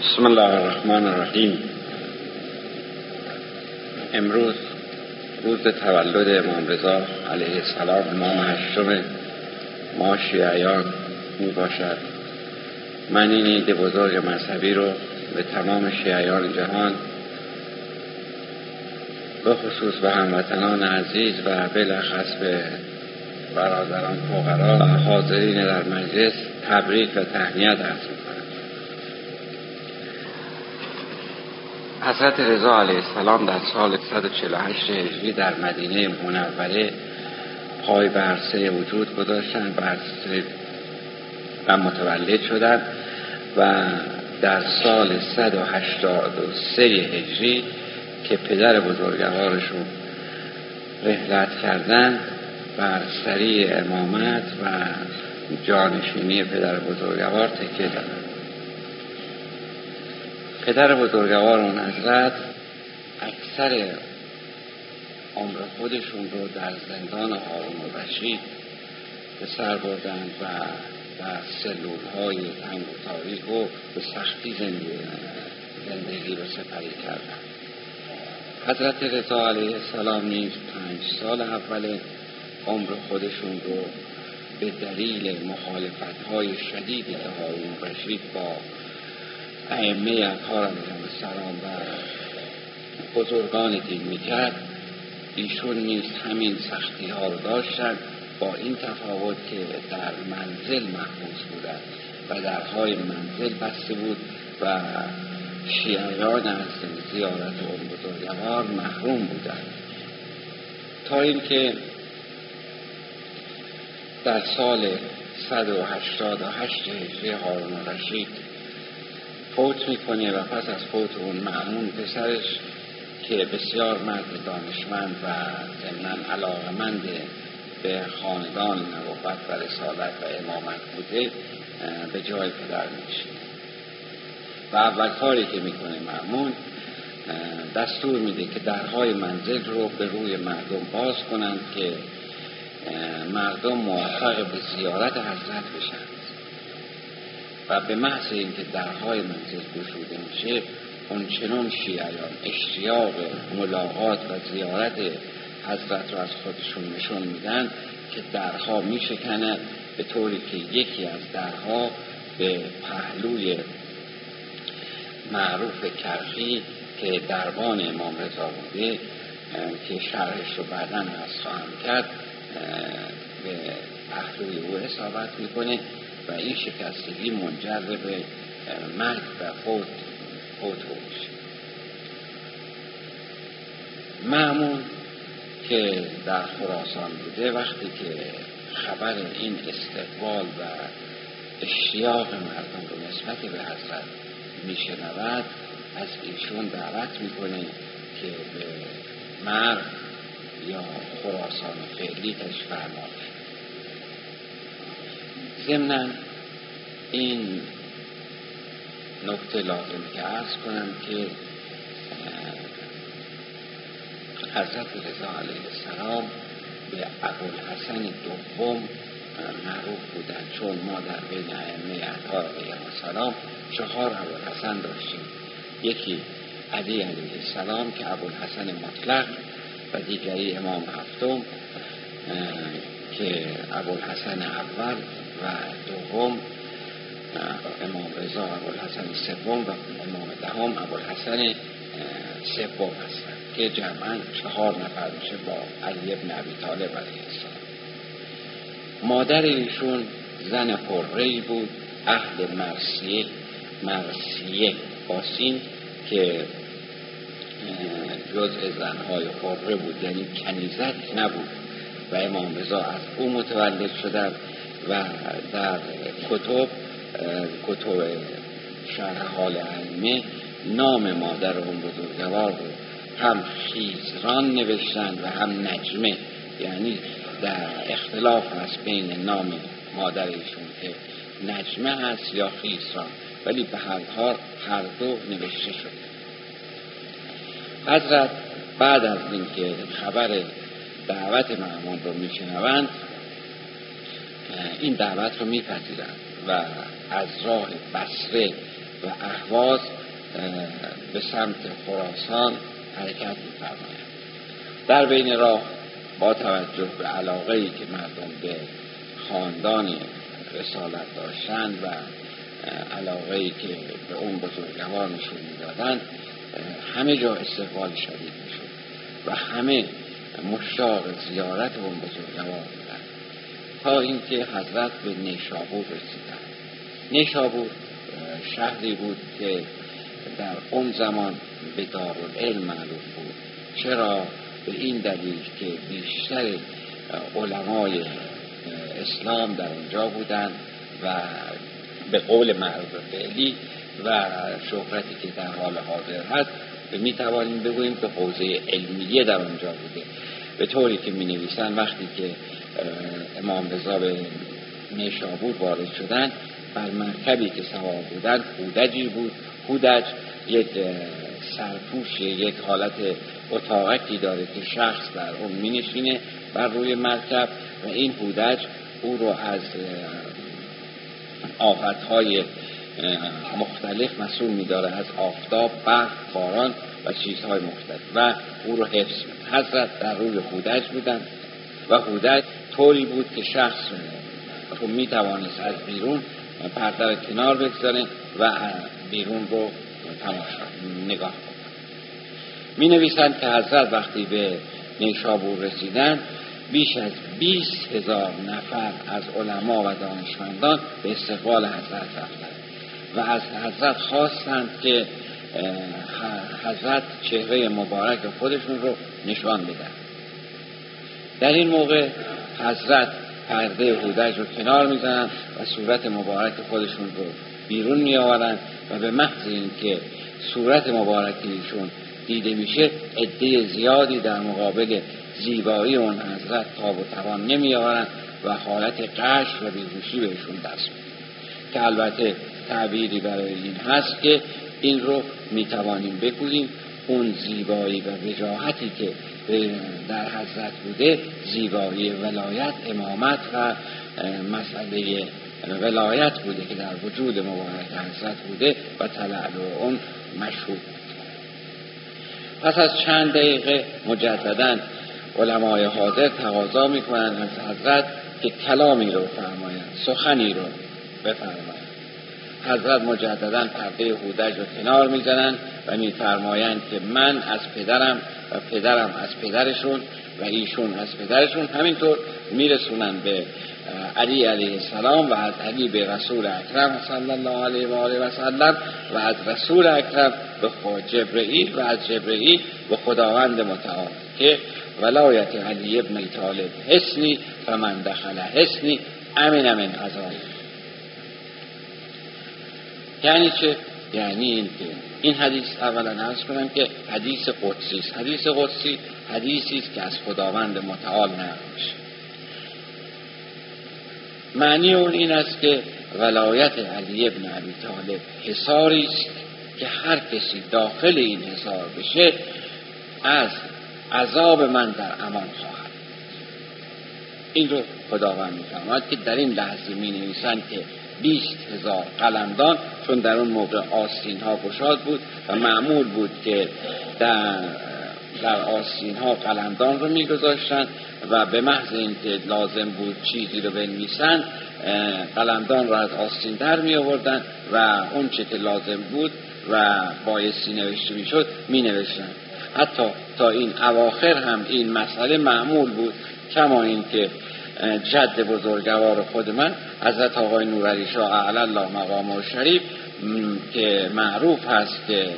بسم الله الرحمن الرحیم. امروز روز تولد امام رضا علیه السلام امام هشتم ما شیعیان می باشد من این عید بزرگ مذهبی رو به تمام شیعیان جهان به خصوص به هموطنان عزیز و بالاخص به برادران فقرا و حاضرین در مجلس تبریک و تهنیت عرض می‌کنم. حضرت رضا علیه السلام در سال 148 هجری در مدینه منوره پای به عرصه وجود گذاشتن و و متولد شدند و در سال 183 هجری که پدر بزرگوارشون رحلت کردند بر سری امامت و جانشینی پدر بزرگوار تکیه دادند پدر بزرگوار اون حضرت اکثر عمر خودشون رو در زندان هارون و رشید به سر بردند و در سلول های تنگ و تاریک و به سختی زندگی رو سپری کردند. حضرت رضا علیه السلام نیز پنج سال اول عمر خودشون رو به دلیل مخالفت های شدیدی که هارون رشید با ائمه اطهار السلام و بزرگان دین می‌کرد ایشون نیز همین سختی ها رو داشتن با این تفاوت که در منزل محبوس بودند و درهای منزل بسته بود و شیعیان از زیارت اون بزرگوار محروم بودند. تا اینکه در سال 188 هجری هارون رشید فوت می‌کنه و پس از فوت اون معمون پسرش که بسیار مرد دانشمند و ضمنا علاقمند به خاندان نبوت و رسالت و امامت بوده به جای پدر میشه و اول کاری که می‌کنه معمون دستور میده که درهای منزل رو به روی مردم باز کنند که مردم موفق به زیارت حضرت بشن. و به محض اینکه درهای منزل گشوده میشه اونچنان شیعیان اشتیاق ملاقات و زیارت حضرت رو از خودشون نشون میدن که درها میشکند به طوری که یکی از درها به پهلوی معروف کرخی که دربان امام رضا بوده که شرحش رو بعدا از خواهم کرد به پهلوی او اصابت می‌کنه. و این شکستگی منجر به مرگ و فوت فوت معمون که در خراسان بوده وقتی که خبر این استقبال و اشتیاق مردم رو نسبت به حضرت میشنود از ایشون دعوت می‌کنه که به مرگ یا خراسان فعلی فرما ضمنا این نکته لازم که ارز کنم که حضرت رضا علیه السلام به ابوالحسن دوم معروف بودن چون ما در بین ائمه اطهار علیه السلام چهار ابوالحسن داشتیم. یکی علی علیه السلام که ابوالحسن مطلق و دیگری امام هفتم که ابوالحسن اول و دوم امام رضا ابوالحسن سوم و امام دهم ابوالحسن سوم هستند که جمعا چهار نفر میشه با علی ابن ابی طالب علیه السلام. مادر ایشون زن حره بود اهل مرسیه مرسیه باسین که جزء زنهای حره بود یعنی کنیزت نبود و امام رضا از او متولد شدند. و در کتب کتب شرح حال علمه نام مادر اون بزرگوار رو هم خیزران نوشتن و هم نجمه. یعنی در اختلاف هست بین نام مادر ایشون که نجمه هست یا خیزران ولی به هر حال هر دو نوشته شده. حضرت بعد از اینکه خبر دعوت معمون رو میشنوند این دعوت رو میپذیرند و از راه بسره و اهواز به سمت خراسان حرکت میفرمایند. در بین راه با توجه به علاقه ای که مردم به خاندان رسالت داشتند و علاقه ای که به اون بزرگوار نشون می‌دادند همه جا استقبال شدید می‌شد و همه مشتاق زیارت اون بزرگوار بودند. تا اینکه حضرت به نیشابور رسیدند. نیشابور شهری بود که در اون زمان به دارالعلم معروف بود. چرا؟ به این دلیل که بیشتر علمای اسلام در اونجا بودند و به قول معروف فعلی و شهرتی که در حال حاضر هست می توانیم بگوییم که حوزه علمیه در اونجا بوده. به طوری که می نویسن وقتی که امام رضا به نیشابور وارد شدن. بر مرکبی که سوار بودن هودجی بود. هودج یک سرپوش یک حالت اتاقکی داره که شخص در اون می نشینه بر روی مرکب. و این هودج او رو از آفتهای مختلف مسئول میداره. از آفتاب برف باران و چیزهای مختلف. و او رو حفظ می حضرت در روی هودج بودن و هودج طوری بود که شخص رو می توانست از بیرون پرده کنار بگذاره و بیرون رو تماشا نگاه کنه. می نویسند که حضرت وقتی به نیشابور رسیدن بیش از 20 هزار نفر از علما و دانشمندان به استقبال حضرت رفتند و از حضرت خواستند که حضرت چهره مبارک خودشون رو نشان بدن. در این موقع حضرت پرده هودج رو کنار می‌زنند و صورت مبارک خودشون رو بیرون می آورند و به محض اینکه صورت مبارکیشون دیده میشه عده زیادی در مقابل زیبایی اون حضرت تاب و توان نمی آورند و حالت قش و بیهوشی بهشون دست که البته تعبیری برای این هست که این رو می توانیم بگوییم اون زیبایی و وجاهتی که در حضرت بوده زیبایی ولایت امامت و مسئله ولایت بوده که در وجود مبارک حضرت بوده و تلعلو اون مشهود پس از چند دقیقه مجددا علمای حاضر تقاضا می‌کنند از حضرت که کلامی رو فرمایند سخنی رو بفرمایند. حضرت مجددا پرده هودج رو کنار می‌زنند و میفرمایند که من از پدرم و پدرم از پدرشون و ایشون از پدرشون همینطور میرسونن به علی علیه السلام و از علی به رسول اکرم صلی الله علیه و آله و سلم و از رسول اکرم به خود جبرئیل و از جبرئیل به خداوند متعال که ولایت علی ابن طالب حسنی فمن دخل حسنی امن من عذاب یعنی چه؟ یعنی این که این حدیث اولا عرض کنم که حدیث قدسی است. حدیث قدسی حدیثی است که از خداوند متعال نقل معنی اون این است که ولایت علی ابن عبی طالب حساری است که هر کسی داخل این حسار بشه از عذاب من در امان خواهد. این رو خداوند میفرماید که در این لحظه می نویسند که بیست هزار قلمدان چون در اون موقع آستین ها گشاد بود و معمول بود که در در آستین ها قلمدان رو میگذاشتن و به محض اینکه لازم بود چیزی رو بنویسن قلمدان رو از آستین در می آوردن و اون چه که لازم بود و بایستی نوشته می‌شد می نوشتن حتی تا این اواخر هم این مسئله معمول بود کما اینکه جد بزرگوار خود من حضرت آقای نورعلی شاه اعلی الله مقام و شریف که معروف هست که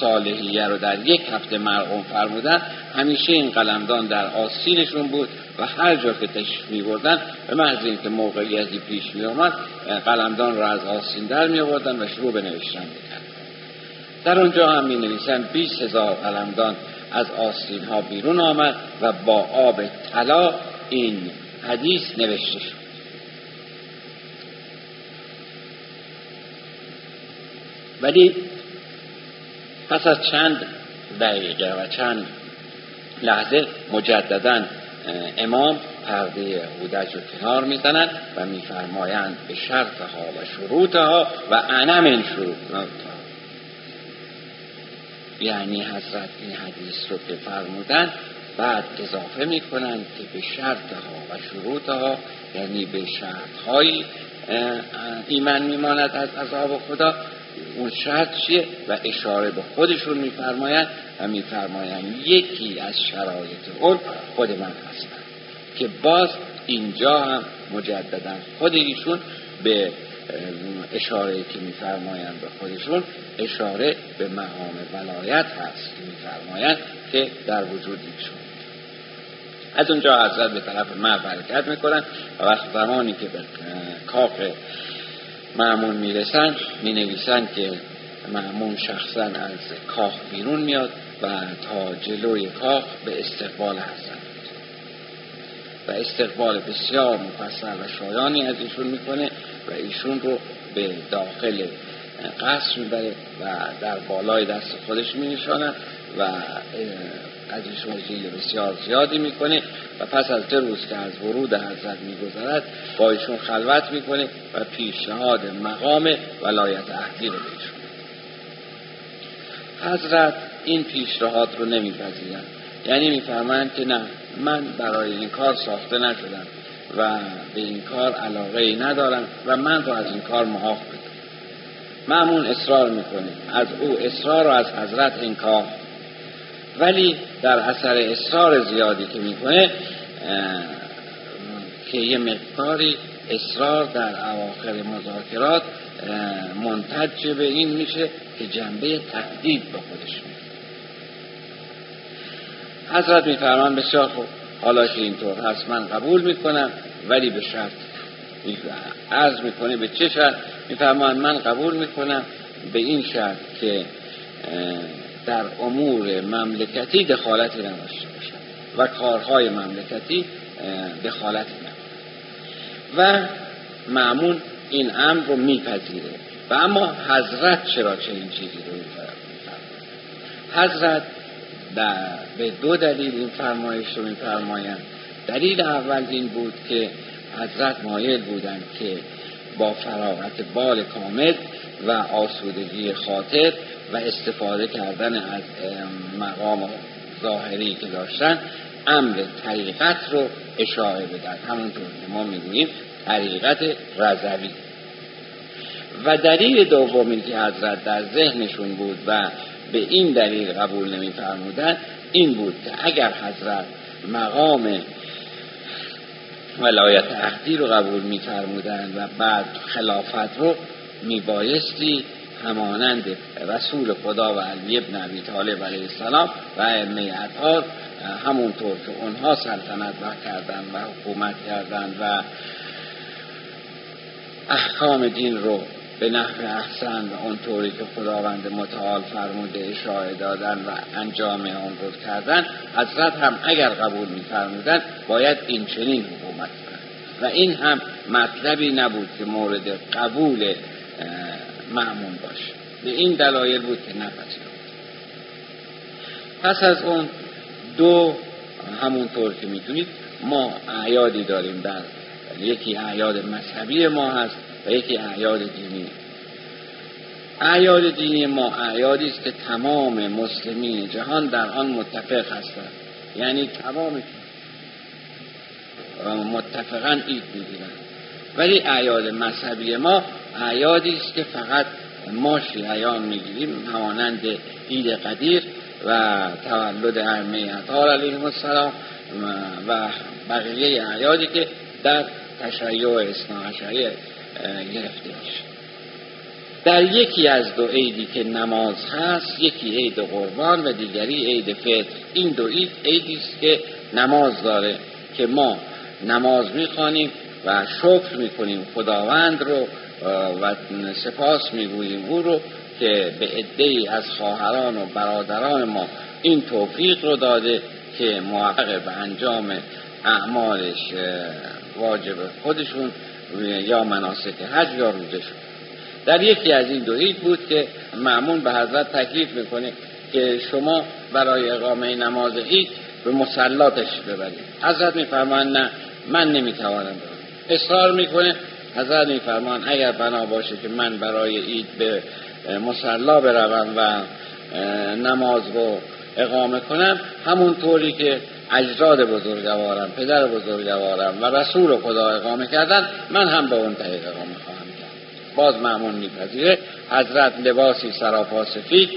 صالحیه رو در یک هفته مرقوم فرمودن. همیشه این قلمدان در آستینشون بود و هر جا که تشریف می بردن به محض اینکه موقعیتی پیش می آمد قلمدان را از آستین در می آوردن و شروع به نوشتن می‌کرد در اونجا هم می نویسن 20 هزار قلمدان از آستین ها بیرون آمد و با آب طلا این حدیث نوشته شد. ولی پس از چند دقیقه و چند لحظه مجددا امام پرده هودج رو کنار می‌زنند و میفرمایند به شرطها و شروطها و انا من شروطها یعنی حضرت این حدیث رو که فرمودن بعد اضافه می‌کنند که به شرطها و شروطها یعنی به شرطهایی ایمن میماند از عذاب خدا. اون شرط چیه؟ و اشاره به خودشون میفرمایند و میفرمایند یکی از شرایط اون خود من هستم که باز اینجا هم مجددا خود ایشون به اشاره که میفرمایند به خودشون اشاره به مقام ولایت هست که میفرمایند که در وجود ایشون. از اونجا حضرت به طرف مرد حرکت می‌کنن و وقت زمانی که به کاخ معمون می‌رسن می‌نویسن که معمون شخصا از کاخ بیرون میاد و تا جلوی کاخ به استقبال حسن و استقبال بسیار مفصل و شایانی از ایشون می‌کنه و ایشون رو به داخل قصر می‌بره و در بالای دست خودش مینشاند و از ایشون بسیار زیادی می‌کنه و پس از دو روز که از ورود حضرت میگذرد با ایشون خلوت می‌کنه و پیشنهاد مقام ولایت اهلی رو بهشون حضرت این پیشنهاد رو نمیپذیرند یعنی میفرمایند که نه من برای این کار ساخته نشدم و به این کار علاقه ندارم و من رو از این کار معاف بدم. معمون اصرار می‌کنه. از او اصرار رو از حضرت انکار ولی در اثر اصرار زیادی که می‌کنه که یه مقداری اصرار در اواخر مذاکرات منتج به این میشه که جنبه تهدید به خودش میده حضرت میفرمان بسیار خوب حالا که اینطور هست من قبول می‌کنم ولی به شرط عرض می‌کنه به چه شرط؟ میفرمان من قبول می‌کنم به این شرط که در امور مملکتی دخالتی نداشته باشد و کارهای مملکتی دخالتی نداشته و معمون این امر رو میپذیره. و اما حضرت چرا چنین چیزی رو حضرت به دو دلیل این فرمایش رو میفرمایند. دلیل اول این بود که حضرت مایل بودند که با فراغت بال کامل و آسودگی خاطر و استفاده کردن از مقام ظاهری که داشتن امر طریقت رو اشاره بدن. همونطور که ما می‌گوییم طریقت رضوی. و دلیل دومی که حضرت در ذهنشون بود و به این دلیل قبول نمیفرمودن این بود که اگر حضرت مقام ولایت عهدی رو قبول میفرمودند و بعد خلافت رو میبایستی همانند رسول خدا و علی ابن ابی طالب علیه السلام و ائمه اطهار همونطور که اونها سلطنت و کردن و حکومت کردن و احکام دین رو به نحو احسن و اونطوری که خداوند متعال فرموده اشاره دادن و انجام آن رو کردن حضرت هم اگر قبول میفرمودن باید این چنین حکومت کنند. و این هم مطلبی نبود که مورد قبول معمون باشه. به این دلایل بود که نپذیرفت. پس از اون دو همونطور که می‌تونید ما اعیادی داریم در یکی اعیاد مذهبی ما هست و یکی اعیاد دینی. اعیاد دینی ما اعیادی است که تمام مسلمین جهان در آن متفق هستند. یعنی تمام متفقا عید می‌گیرند. ولی اعیاد مذهبی ما اعیادی است که فقط ما شیعیان می‌گیریم همانند عید قدیر و تولد ائمه اطهار علیهم السلام و بقیه اعیادی که در تشیع اثنا گرفته میشه در یکی از دو عیدی که نماز هست یکی عید قربان و دیگری عید فطر. این دو عید عیدی است که نماز داره که ما نماز می‌خوانیم و شکر می‌کنیم خداوند رو و سپاس می‌گوییم. او رو که به عده از خواهران و برادران ما این توفیق رو داده که موفق به انجام اعمالش واجب خودشون یا مناسک حج یا روزه شد. در یکی از این دو بود که معمون به حضرت تکلیف می‌کنه که شما برای اقامه نماز عید به مسلا تشریف ببرید. حضرت میفرمایند نه من نمی‌توانم اصرار می‌کنه حضرت میفرمان اگر بنا باشه که من برای اید به مسلا بروم و نماز رو اقامه کنم همون طوری که اجداد بزرگوارم پدر بزرگوارم و رسول خدا اقامه کردن من هم با اون طریق اقامه خواهم کرد. باز معمون میپذیره حضرت لباسی سراپا سفید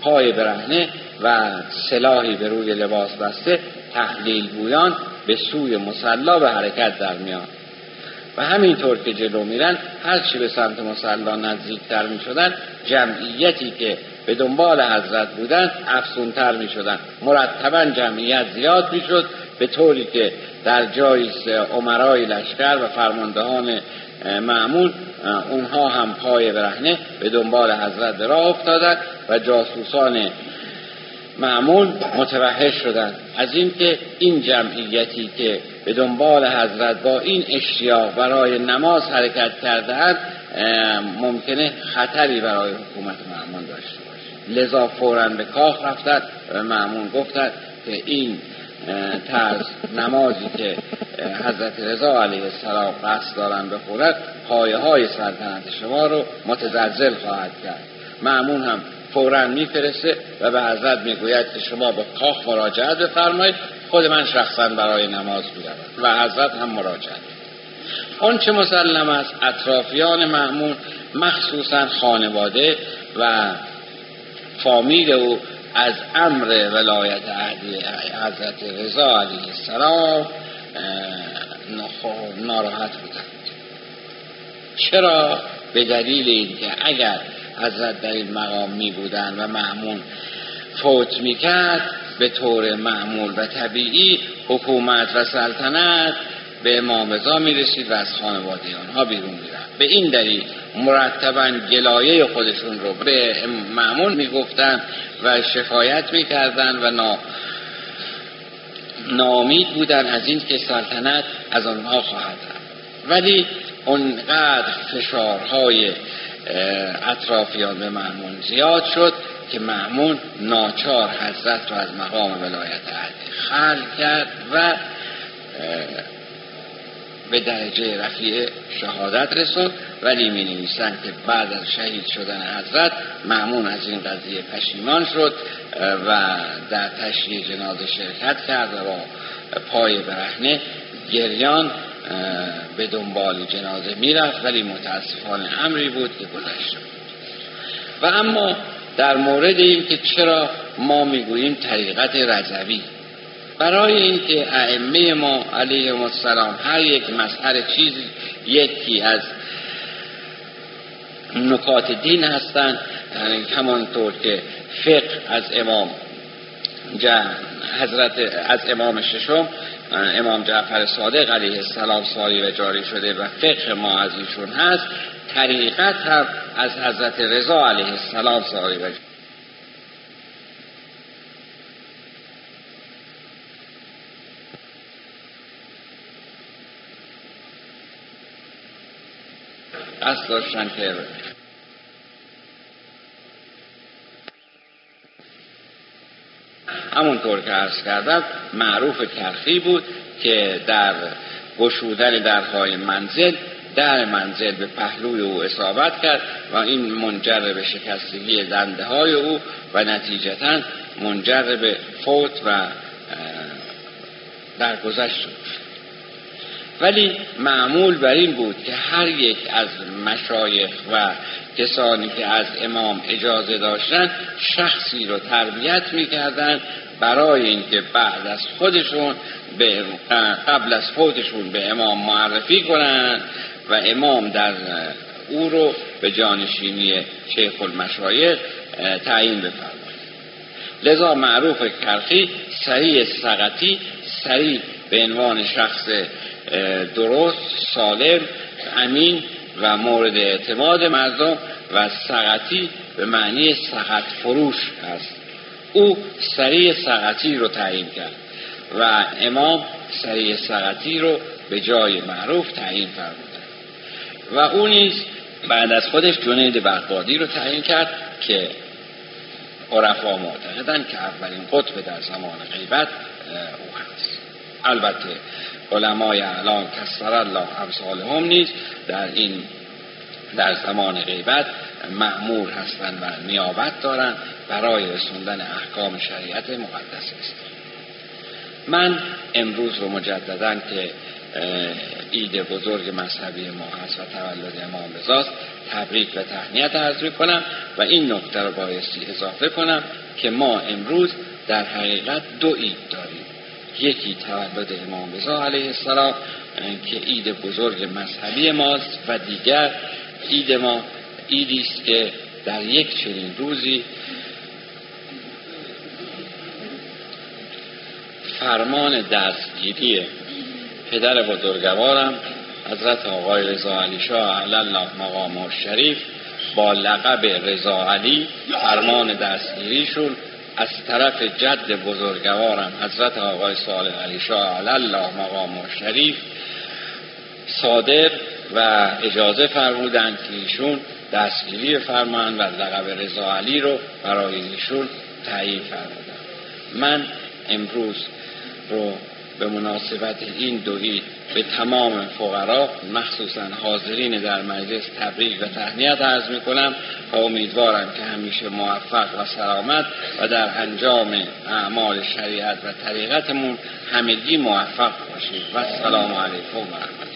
پای برهنه و سلاحی به روی لباس بسته تحلیل گویان به سوی مسلا به حرکت در میان. و همینطور که جلو میرن هر چی به سمت مسلا نزدیکتر می شدن جمعیتی که به دنبال حضرت بودن افزونتر می شدن مرتبا جمعیت زیاد می شد به طوری که در جای عمرای لشکر و فرماندهان معمول اونها هم پای برهنه به دنبال حضرت راه افتادند و جاسوسان معمول متوحش شدند از اینکه این جمعیتی که به دنبال حضرت با این اشتیاق برای نماز حرکت کردهاند ممکنه خطری برای حکومت معمول داشته باشه. لذا فورا به کاخ رفتن و معمول گفتند که این طرز نمازی که حضرت رضا علیه السلام قصد دارن بخورد پایه های سلطنت شما رو متزلزل خواهد کرد. معمون هم فورا میفرسته و به حضرت می‌گوید که شما به کاخ مراجعت بفرمایید خود من شخصا برای نماز می‌روم و حضرت هم مراجعت اون چه مسلم است اطرافیان معمون مخصوصا خانواده و فامیل او از امر ولایت حضرت رضا علیه السلام ناراحت بودند. چرا؟ به دلیل اینکه اگر حضرت در این مقام می بودن و معمول فوت می کرد به طور معمول و طبیعی حکومت و سلطنت به امام رضا می رسید و از خانواده آنها بیرون می به این دلیل مرتبا گلایه خودشون رو به معمول می گفتن و شکایت می کردن و نا نامید بودن از این که سلطنت از آنها خواهد ولی اونقدر فشارهای اطرافیان به معمون زیاد شد که معمون ناچار حضرت را از مقام ولایت عهدی خل کرد و به درجه رفیع شهادت رسوند ولی می نویسند که بعد از شهید شدن حضرت معمون از این قضیه پشیمان شد و در تشییع جنازه شرکت کرد و پای برهنه گریان به دنبال جنازه می‌رفت ولی متاسفانه امری بود که گذشته بود و اما در مورد این که چرا ما می‌گوییم طریقت رضوی. برای اینکه ائمه ما علیهم السلام هر یک مسئله چیزی یکی از نکات دین هستند یعنی همانطور که فقه از امام حضرت از امام ششم امام جعفر صادق علیه السلام ساری و جاری شده و فقه ما از ایشون هست طریقت هم از حضرت رضا علیه السلام ساری و قصد داشتن که همونطور که عرض کردم معروف کرخی بود که در گشودن درهای منزل در منزل به پهلوی او اصابت کرد و این منجر به شکستگی دنده های او و نتیجتا منجر به فوت و درگذشت شد. ولی معمول بر این بود که هر یک از مشایخ و کسانی که از امام اجازه داشتن شخصی رو تربیت می‌کردن برای اینکه بعد از خودشون به قبل از فوتشون به امام معرفی کنند و امام در او رو به جانشینی شیخ المشایخ تعیین بفرماید. لذا معروف کرخی سریع سقطی سریع به عنوان شخص درست سالم امین و مورد اعتماد مردم و سقطی به معنی سقط فروش است او سریع سقطی رو تعیین کرد و امام سریع سقطی رو به جای معروف تعیین فرمودن. و او نیز بعد از خودش جنید بغدادی رو تعیین کرد که عرفا معتقدن که اولین قطب در زمان غیبت او هست. البته علمای الان کسر الله هم نیست در این در زمان غیبت معمور هستند و نیابت دارند برای رسوندن احکام شریعت مقدس است. من امروز رو مجددا که عید بزرگ مذهبی ما هست و تولد امام رضاست تبریک و تهنیت عرض کنم و این نکته رو بایستی اضافه کنم که ما امروز در حقیقت دو عید داریم. یکی تولد امام رضا علیه السلام که عید بزرگ مذهبی ماست و دیگر عید ما عیدی است که در یک چنین روزی فرمان دستگیری پدر بزرگوارم حضرت آقای رضا علی شاه الله مقام شریف با لقب رضا علی فرمان دستگیریشون از طرف جد بزرگوارم حضرت آقای صالح علی شاه الله مقام شریف صادر و اجازه فرمودند که ایشون دستگیری فرمان و لقب رضا علی رو برای ایشون تعیین فرمودند. من امروز رو به مناسبت این دو به تمام فقرا مخصوصا حاضرین در مجلس تبریک و تهنیت عرض می کنم و امیدوارم که همیشه موفق و سلامت و در انجام اعمال شریعت و طریقتمون همگی موفق باشید. و السلام علیکم و رحمت